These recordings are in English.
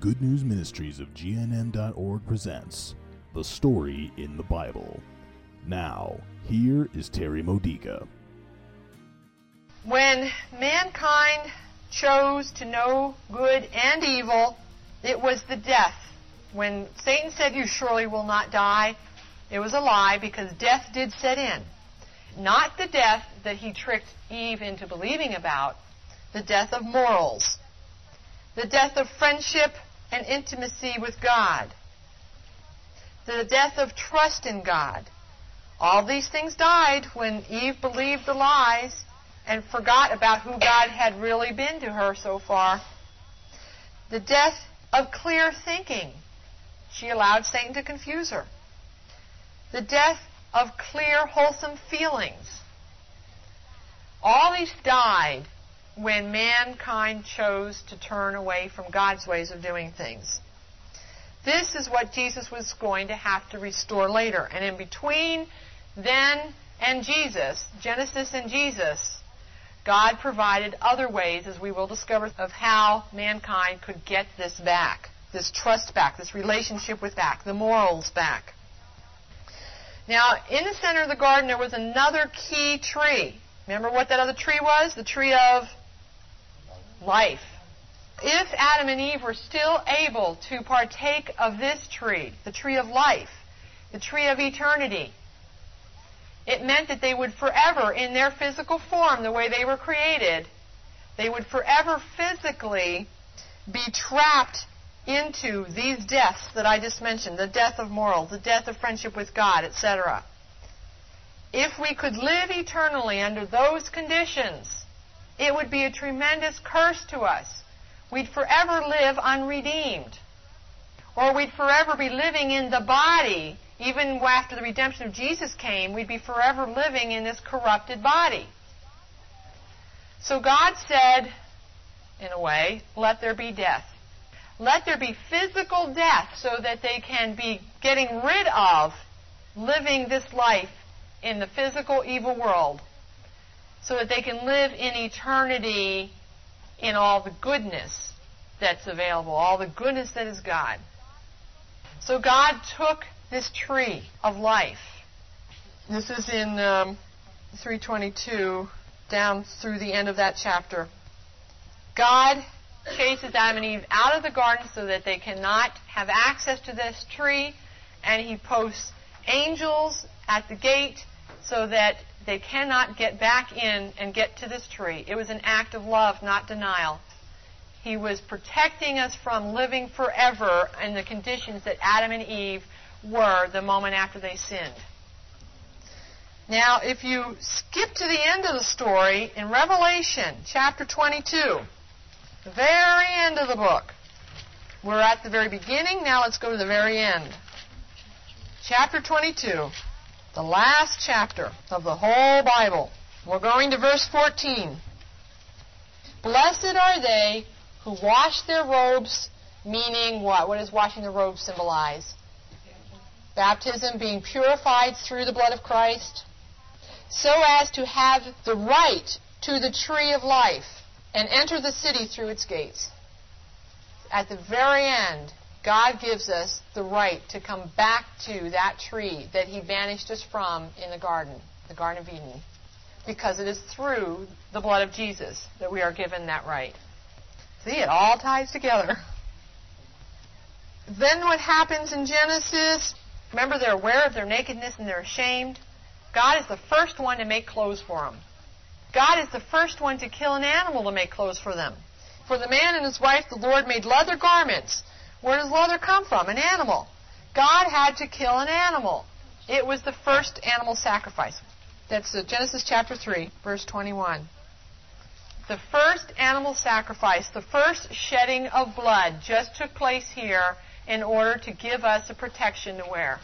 Good News Ministries of GNM.org presents The Story in the Bible. Now, here is Terry Modica. When mankind chose to know good and evil, it was the death. When Satan said, You surely will not die, it was a lie because death did set in. Not the death that he tricked Eve into believing about, the death of morals, the death of friendship and intimacy with God, the death of trust in God. All these things died when Eve believed the lies and forgot about who God had really been to her so far. The death of clear thinking. She allowed Satan to confuse her. The death of clear, wholesome feelings. All these died when mankind chose to turn away from God's ways of doing things. This is what Jesus was going to have to restore later. And in between then and Jesus, Genesis and Jesus, God provided other ways, as we will discover, of how mankind could get this back, this trust back, this relationship with back, the morals back. Now, in the center of the garden, there was another key tree. Remember what that other tree was? The tree of life. If Adam and Eve were still able to partake of this tree, the tree of life, the tree of eternity, it meant that they would forever, in their physical form, the way they were created, they would forever physically be trapped into these deaths that I just mentioned the death of moral, the death of friendship with God, etc. If we could live eternally under those conditions, it would be a tremendous curse to us. We'd forever live unredeemed. Or we'd forever be living in the body. Even after the redemption of Jesus came, we'd be forever living in this corrupted body. So God said, in a way, let there be death. Let there be physical death so that they can be getting rid of living this life in the physical evil world so that they can live in eternity in all the goodness that's available, all the goodness that is God. So God took this tree of life. This is in um, 322 down through the end of that chapter. God chases Adam and Eve out of the garden so that they cannot have access to this tree, and he posts angels at the gate so that they cannot get back in and get to this tree. It was an act of love, not denial. He was protecting us from living forever in the conditions that Adam and Eve were the moment after they sinned. Now, if you skip to the end of the story in Revelation chapter 22, the very end of the book, we're at the very beginning, now let's go to the very end. Chapter 22 the last chapter of the whole Bible. We're going to verse 14. Blessed are they who wash their robes, meaning what? What does washing the robes symbolize? Baptism, being purified through the blood of Christ, so as to have the right to the tree of life and enter the city through its gates. At the very end, God gives us the right to come back to that tree that He banished us from in the garden, the Garden of Eden, because it is through the blood of Jesus that we are given that right. See, it all ties together. Then what happens in Genesis? Remember, they're aware of their nakedness and they're ashamed. God is the first one to make clothes for them. God is the first one to kill an animal to make clothes for them. For the man and his wife, the Lord made leather garments where does leather come from? An animal. God had to kill an animal. It was the first animal sacrifice. That's uh, Genesis chapter 3, verse 21. The first animal sacrifice, the first shedding of blood, just took place here in order to give us a protection to wear.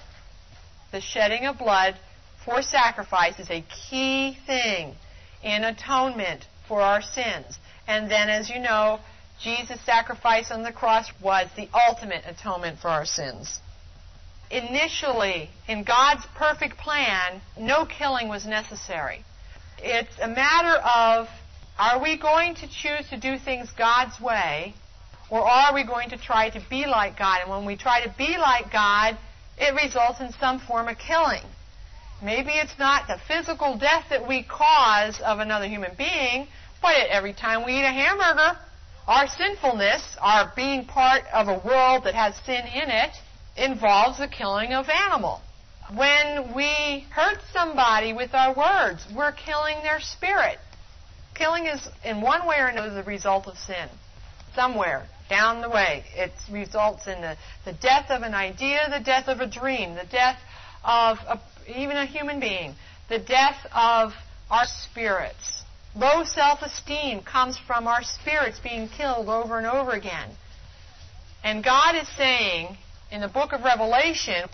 The shedding of blood for sacrifice is a key thing in atonement for our sins. And then, as you know, Jesus' sacrifice on the cross was the ultimate atonement for our sins. Initially, in God's perfect plan, no killing was necessary. It's a matter of are we going to choose to do things God's way, Or are we going to try to be like God? And when we try to be like God, it results in some form of killing. Maybe it's not the physical death that we cause of another human being, but every time we eat a hamburger, our sinfulness, our being part of a world that has sin in it, involves the killing of animal. When we hurt somebody with our words, we're killing their spirit. Killing is, in one way or another, the result of sin. Somewhere down the way, it results in the, the death of an idea, the death of a dream, the death of a, even a human being, the death of our spirits. Low self esteem comes from our spirits being killed over and over again. And God is saying in the book of Revelation,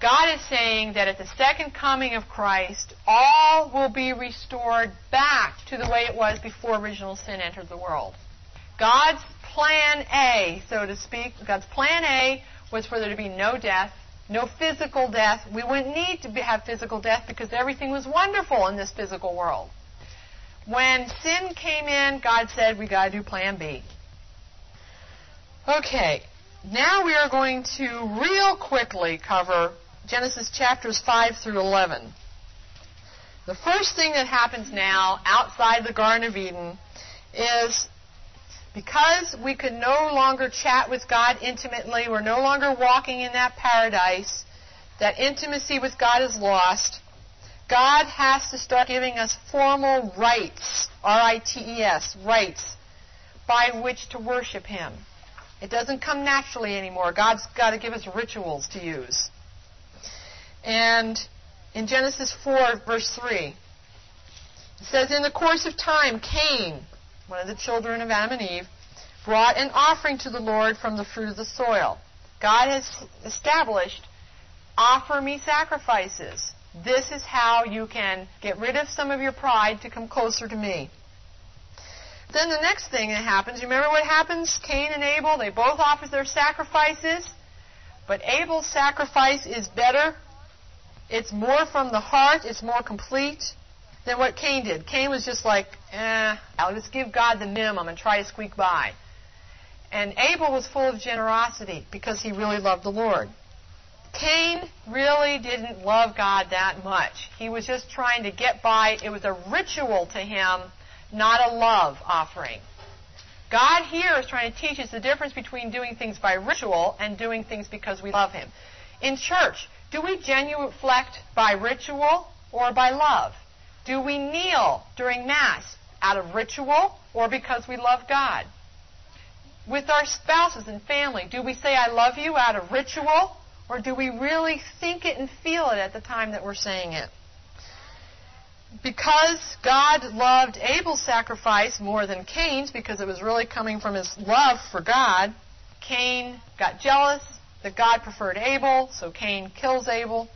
God is saying that at the second coming of Christ, all will be restored back to the way it was before original sin entered the world. God's plan A, so to speak, God's plan A was for there to be no death, no physical death. We wouldn't need to have physical death because everything was wonderful in this physical world. When sin came in, God said we got to do plan B. Okay, now we are going to real quickly cover Genesis chapters 5 through 11. The first thing that happens now outside the Garden of Eden is because we could no longer chat with God intimately, we're no longer walking in that paradise, that intimacy with God is lost, God has to start giving us formal rites, R-I-T-E-S, rites, by which to worship Him. It doesn't come naturally anymore. God's got to give us rituals to use. And in Genesis 4, verse 3, it says, In the course of time, Cain, one of the children of Adam and Eve, brought an offering to the Lord from the fruit of the soil. God has established, offer me sacrifices. This is how you can get rid of some of your pride to come closer to me. Then the next thing that happens, you remember what happens? Cain and Abel, they both offer their sacrifices, but Abel's sacrifice is better it's more from the heart, it's more complete than what Cain did. Cain was just like, eh, I'll just give God the minimum and try to squeak by. And Abel was full of generosity because he really loved the Lord. Cain really didn't love God that much. He was just trying to get by. It was a ritual to him, not a love offering. God here is trying to teach us the difference between doing things by ritual and doing things because we love Him. In church, do we genuflect by ritual or by love? Do we kneel during Mass out of ritual or because we love God? With our spouses and family, do we say, I love you out of ritual or do we really think it and feel it at the time that we're saying it? Because God loved Abel's sacrifice more than Cain's because it was really coming from his love for God, Cain got jealous that God preferred Abel, so Cain kills Abel.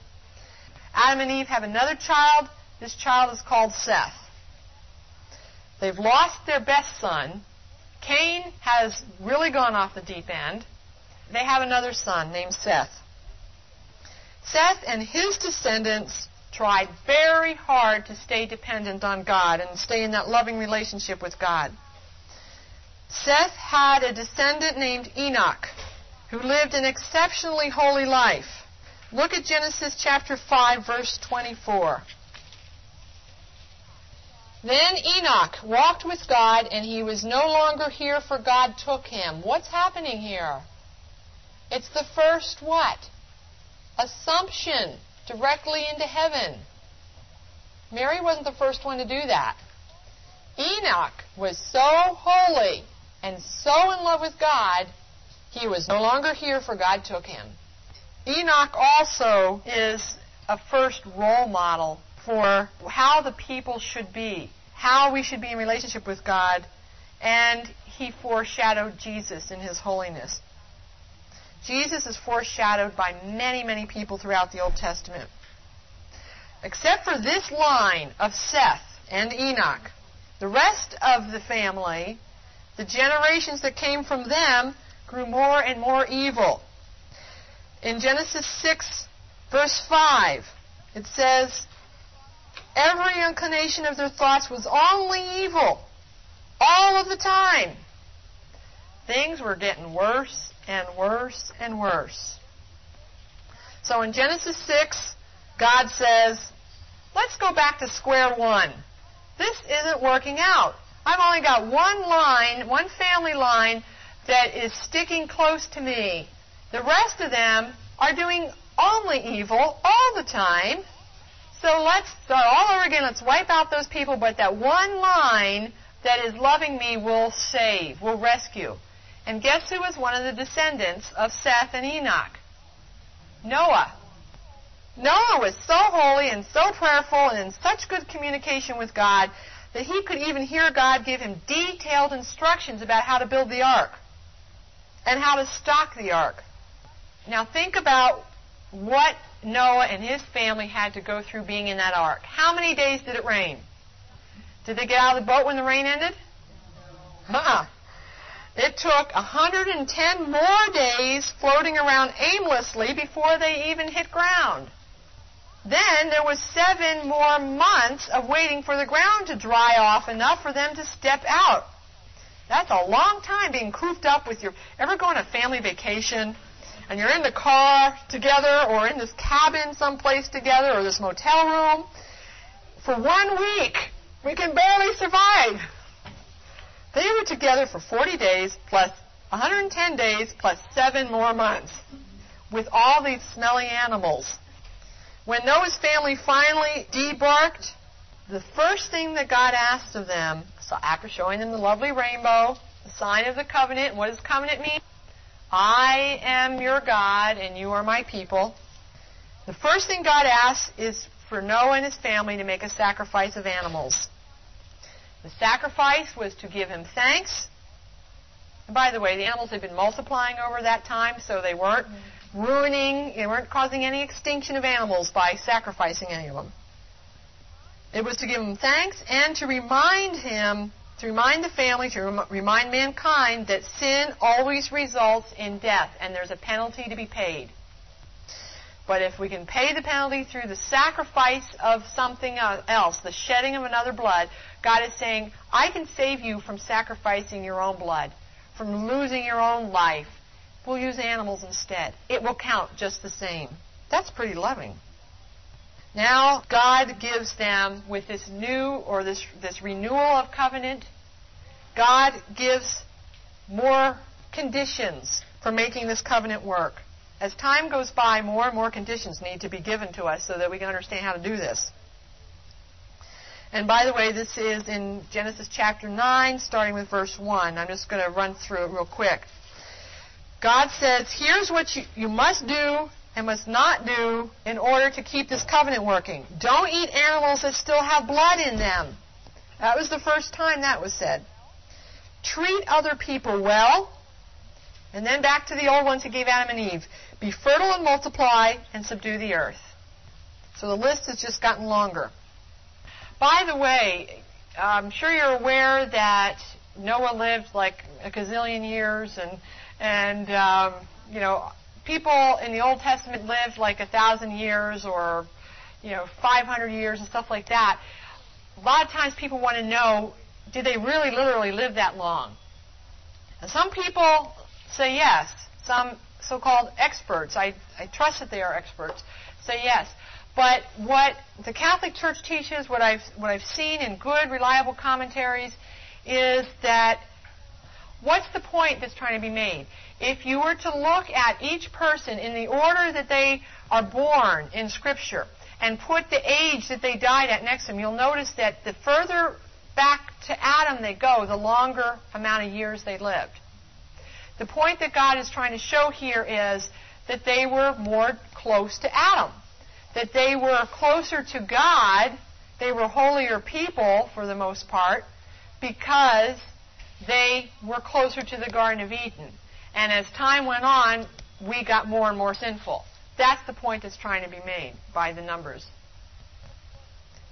Adam and Eve have another child. This child is called Seth. They've lost their best son. Cain has really gone off the deep end. They have another son named Seth. Seth and his descendants tried very hard to stay dependent on God and stay in that loving relationship with God. Seth had a descendant named Enoch who lived an exceptionally holy life. Look at Genesis chapter 5, verse 24. Then Enoch walked with God, and he was no longer here, for God took him. What's happening here? It's the first what? Assumption directly into heaven. Mary wasn't the first one to do that. Enoch was so holy and so in love with God he was no longer here, for God took him. Enoch also is a first role model for how the people should be, how we should be in relationship with God, and he foreshadowed Jesus in his holiness. Jesus is foreshadowed by many, many people throughout the Old Testament. Except for this line of Seth and Enoch, the rest of the family, the generations that came from them, grew more and more evil. In Genesis 6, verse 5, it says, Every inclination of their thoughts was only evil, all of the time. things were getting worse worse and worse. So in Genesis 6, God says, let's go back to square one. This isn't working out. I've only got one line, one family line that is sticking close to me. The rest of them are doing only evil all the time. So let's start all over again. Let's wipe out those people, but that one line that is loving me will save, will rescue. And guess who was one of the descendants of Seth and Enoch? Noah. Noah was so holy and so prayerful and in such good communication with God that he could even hear God give him detailed instructions about how to build the ark and how to stock the ark. Now think about what Noah and his family had to go through being in that ark. How many days did it rain? Did they get out of the boat when the rain ended? Uh-uh. It took 110 more days floating around aimlessly before they even hit ground. Then there was seven more months of waiting for the ground to dry off enough for them to step out. That's a long time being cooped up with your. Ever go on a family vacation and you're in the car together or in this cabin someplace together or this motel room? For one week, we can barely survive. They were together for 40 days plus 110 days plus seven more months with all these smelly animals. When Noah's family finally debarked, the first thing that God asked of them, so after showing them the lovely rainbow, the sign of the covenant, what does covenant mean? I am your God and you are my people. The first thing God asks is for Noah and his family to make a sacrifice of animals. The sacrifice was to give him thanks. And by the way, the animals had been multiplying over that time, so they weren't ruining, they weren't causing any extinction of animals by sacrificing any of them. It was to give him thanks and to remind him, to remind the family, to rem- remind mankind that sin always results in death and there's a penalty to be paid. But if we can pay the penalty through the sacrifice of something else, the shedding of another blood, God is saying, I can save you from sacrificing your own blood, from losing your own life, We'll use animals instead. It will count just the same. That's pretty loving. Now God gives them with this new or this this renewal of covenant, God gives more conditions for making this covenant work. As time goes by, more and more conditions need to be given to us so that we can understand how to do this. And by the way, this is in Genesis chapter 9, starting with verse 1. I'm just going to run through it real quick. God says, here's what you, you must do and must not do in order to keep this covenant working. Don't eat animals that still have blood in them. That was the first time that was said. Treat other people well. And then back to the old ones who gave Adam and Eve. Be fertile and multiply and subdue the earth. So the list has just gotten longer. By the way, I'm sure you're aware that Noah lived like a gazillion years and and, um, you know, people in the Old Testament lived like a thousand years or, you know, 500 years and stuff like that. A lot of times people want to know, did they really literally live that long? And some people say yes. Some so-called experts, I, I trust that they are experts, say yes. But what the Catholic Church teaches, what I've, what I've seen in good, reliable commentaries, is that What's the point that's trying to be made? If you were to look at each person in the order that they are born in Scripture and put the age that they died at next to them, you'll notice that the further back to Adam they go, the longer amount of years they lived. The point that God is trying to show here is that they were more close to Adam, that they were closer to God, they were holier people for the most part, because they were closer to the Garden of Eden. And as time went on, we got more and more sinful. That's the point that's trying to be made by the numbers.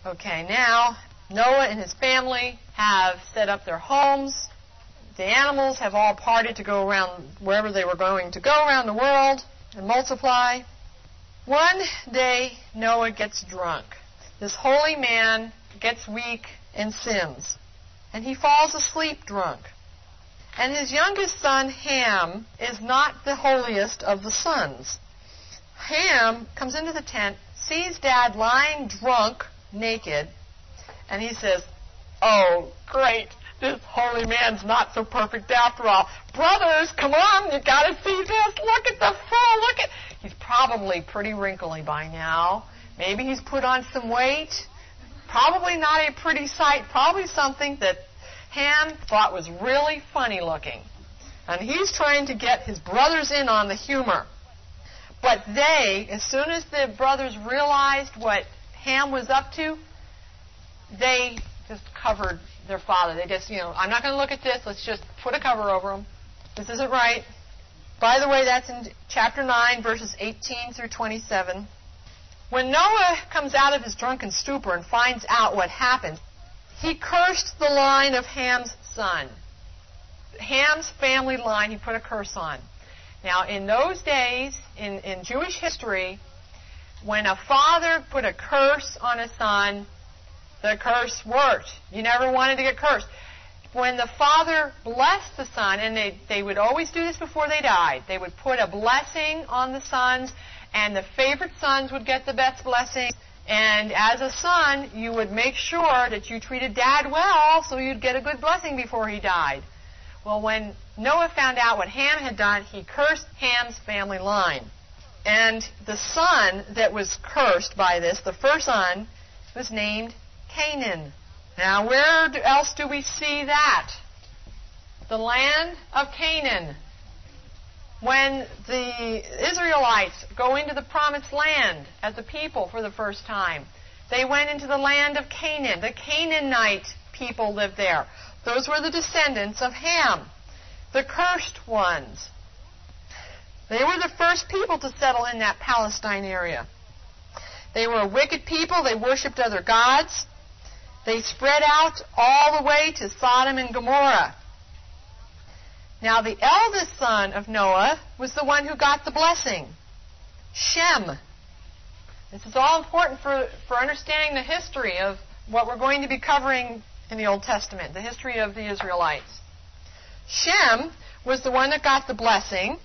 Okay, now Noah and his family have set up their homes. The animals have all parted to go around wherever they were going to go around the world and multiply. One day, Noah gets drunk. This holy man gets weak and sins and he falls asleep drunk. And his youngest son, Ham, is not the holiest of the sons. Ham comes into the tent, sees dad lying drunk, naked, and he says, Oh, great. This holy man's not so perfect after all. Brothers, come on, you gotta see this. Look at the fool. Look at. He's probably pretty wrinkly by now. Maybe he's put on some weight. Probably not a pretty sight. Probably something that Ham thought was really funny looking. And he's trying to get his brothers in on the humor. But they, as soon as the brothers realized what Ham was up to, they just covered their father. They just, you know, I'm not going to look at this. Let's just put a cover over them. This isn't right. By the way, that's in chapter 9, verses 18 through 27. When Noah comes out of his drunken stupor and finds out what happened, he cursed the line of Ham's son. Ham's family line, he put a curse on. Now, in those days, in, in Jewish history, when a father put a curse on a son, the curse worked. You never wanted to get cursed. When the father blessed the son, and they, they would always do this before they died, they would put a blessing on the sons, and the favorite sons would get the best blessing. And as a son, you would make sure that you treated dad well so you'd get a good blessing before he died. Well, when Noah found out what Ham had done, he cursed Ham's family line. And the son that was cursed by this, the first son, was named Canaan. Now, where else do we see that? The land of Canaan. When the Israelites go into the promised land as a people for the first time, they went into the land of Canaan. The Canaanite people lived there. Those were the descendants of Ham, the cursed ones. They were the first people to settle in that Palestine area. They were a wicked people. They worshipped other gods. They spread out all the way to Sodom and Gomorrah. Now, the eldest son of Noah was the one who got the blessing Shem. This is all important for, for understanding the history of what we're going to be covering in the Old Testament, the history of the Israelites. Shem was the one that got the blessing,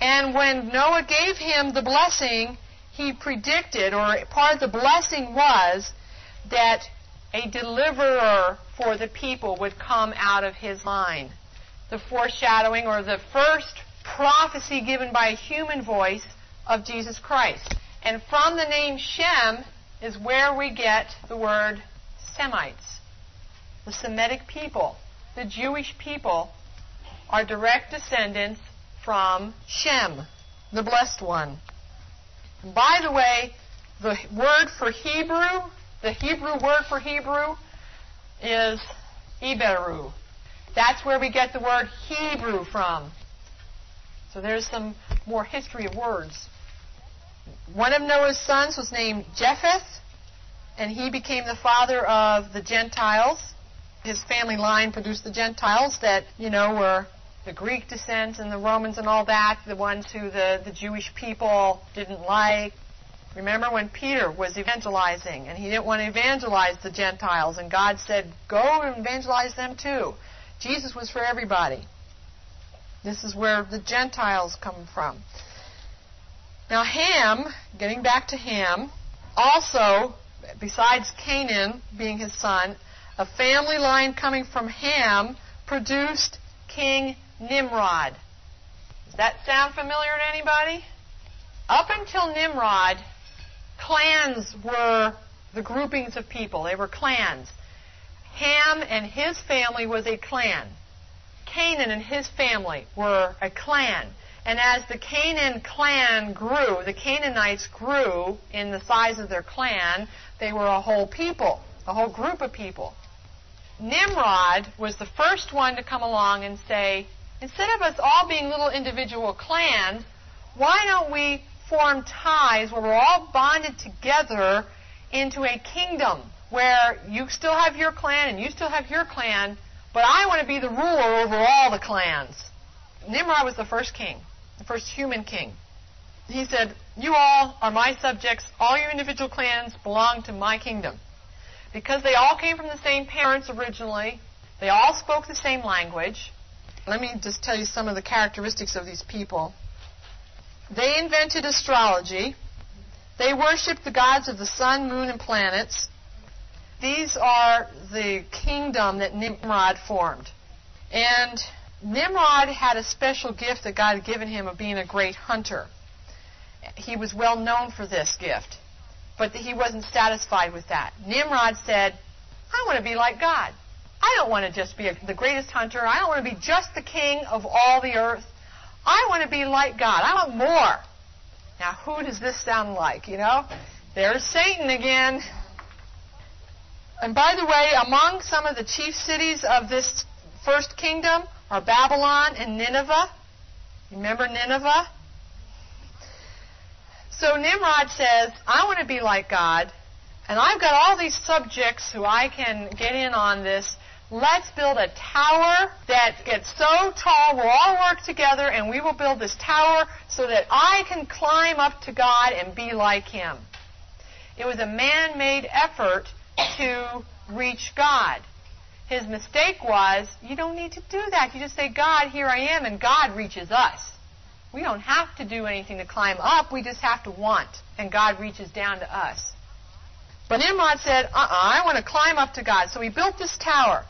and when Noah gave him the blessing, he predicted, or part of the blessing was that a deliverer for the people would come out of his line. The foreshadowing or the first prophecy given by a human voice of Jesus Christ. And from the name Shem is where we get the word Semites. The Semitic people, the Jewish people, are direct descendants from Shem, the blessed one. And by the way, the word for Hebrew the Hebrew word for Hebrew is Iberu. That's where we get the word Hebrew from. So there's some more history of words. One of Noah's sons was named Japheth, and he became the father of the Gentiles. His family line produced the Gentiles that, you know, were the Greek descent and the Romans and all that, the ones who the, the Jewish people didn't like. Remember when Peter was evangelizing and he didn't want to evangelize the Gentiles and God said, go and evangelize them too. Jesus was for everybody. This is where the Gentiles come from. Now Ham, getting back to Ham, also, besides Canaan being his son, a family line coming from Ham produced King Nimrod. Does that sound familiar to anybody? Up until Nimrod, Clans were the groupings of people. They were clans. Ham and his family was a clan. Canaan and his family were a clan. And as the Canaan clan grew, the Canaanites grew in the size of their clan, they were a whole people, a whole group of people. Nimrod was the first one to come along and say, instead of us all being little individual clans, why don't we form ties where we're all bonded together into a kingdom where you still have your clan and you still have your clan, but I want to be the ruler over all the clans. Nimrod was the first king, the first human king. He said, You all are my subjects. All your individual clans belong to my kingdom. Because they all came from the same parents originally, they all spoke the same language, let me just tell you some of the characteristics of these people. They invented astrology. They worshiped the gods of the sun, moon, and planets. These are the kingdom that Nimrod formed. And Nimrod had a special gift that God had given him of being a great hunter. He was well known for this gift. But he wasn't satisfied with that. Nimrod said, I want to be like God. I don't want to just be a, the greatest hunter. I don't want to be just the king of all the earth. I want to be like God. I want more. Now, who does this sound like? You know, there's Satan again. And by the way, among some of the chief cities of this first kingdom are Babylon and Nineveh. Remember Nineveh? So Nimrod says, I want to be like God, and I've got all these subjects who I can get in on this. Let's build a tower that gets so tall, we'll all work together, and we will build this tower so that I can climb up to God and be like Him. It was a man made effort to reach God. His mistake was, you don't need to do that. You just say, God, here I am, and God reaches us. We don't have to do anything to climb up, we just have to want, and God reaches down to us. But Nimrod said, uh uh-uh, I want to climb up to God. So he built this tower.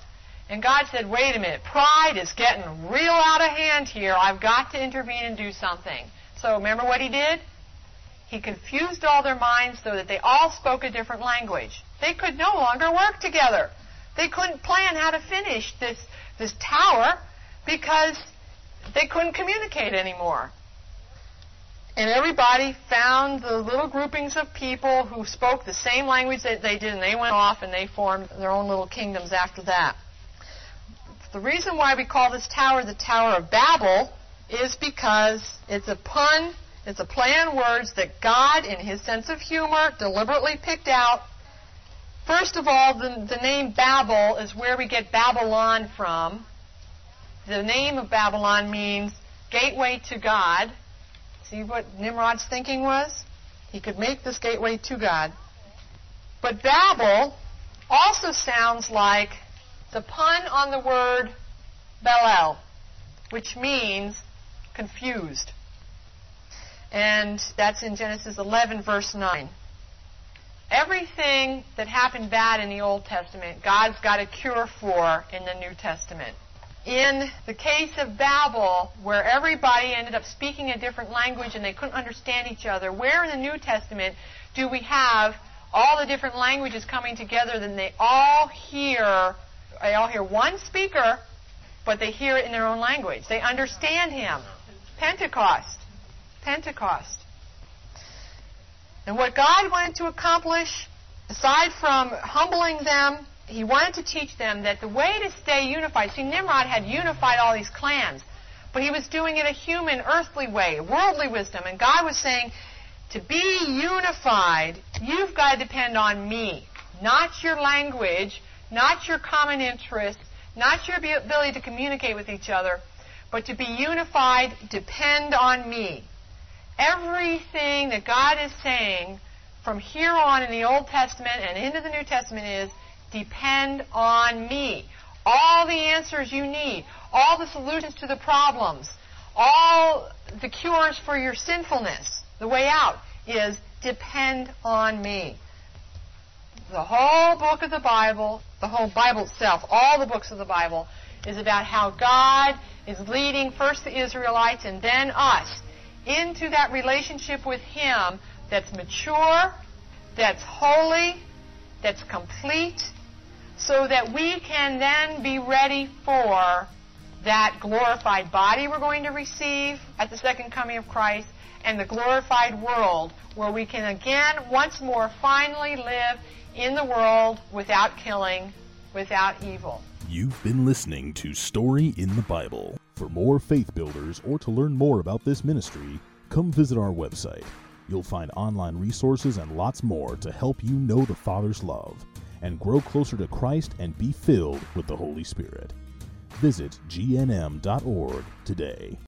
And God said, wait a minute, pride is getting real out of hand here. I've got to intervene and do something. So remember what he did? He confused all their minds so that they all spoke a different language. They could no longer work together. They couldn't plan how to finish this, this tower because they couldn't communicate anymore. And everybody found the little groupings of people who spoke the same language that they did, and they went off and they formed their own little kingdoms after that. The reason why we call this tower the Tower of Babel is because it's a pun, it's a play on words that God, in his sense of humor, deliberately picked out. First of all, the, the name Babel is where we get Babylon from. The name of Babylon means gateway to God. See what Nimrod's thinking was? He could make this gateway to God. But Babel also sounds like the pun on the word Belel, which means confused. And that's in Genesis 11, verse 9. Everything that happened bad in the Old Testament, God's got a cure for in the New Testament. In the case of Babel, where everybody ended up speaking a different language and they couldn't understand each other, where in the New Testament do we have all the different languages coming together and they all hear they all hear one speaker, but they hear it in their own language. They understand him. Pentecost. Pentecost. And what God wanted to accomplish, aside from humbling them, he wanted to teach them that the way to stay unified, see, Nimrod had unified all these clans, but he was doing it a human, earthly way, worldly wisdom. And God was saying, to be unified, you've got to depend on me, not your language, not your common interests, not your ability to communicate with each other, but to be unified, depend on me. Everything that God is saying from here on in the Old Testament and into the New Testament is depend on me. All the answers you need, all the solutions to the problems, all the cures for your sinfulness, the way out is depend on me the whole book of the Bible, the whole Bible itself, all the books of the Bible, is about how God is leading first the Israelites and then us into that relationship with Him that's mature, that's holy, that's complete, so that we can then be ready for that glorified body we're going to receive at the second coming of Christ and the glorified world where we can again, once more, finally live in the world without killing, without evil. You've been listening to Story in the Bible. For more faith builders or to learn more about this ministry, come visit our website. You'll find online resources and lots more to help you know the Father's love and grow closer to Christ and be filled with the Holy Spirit. Visit gnm.org today.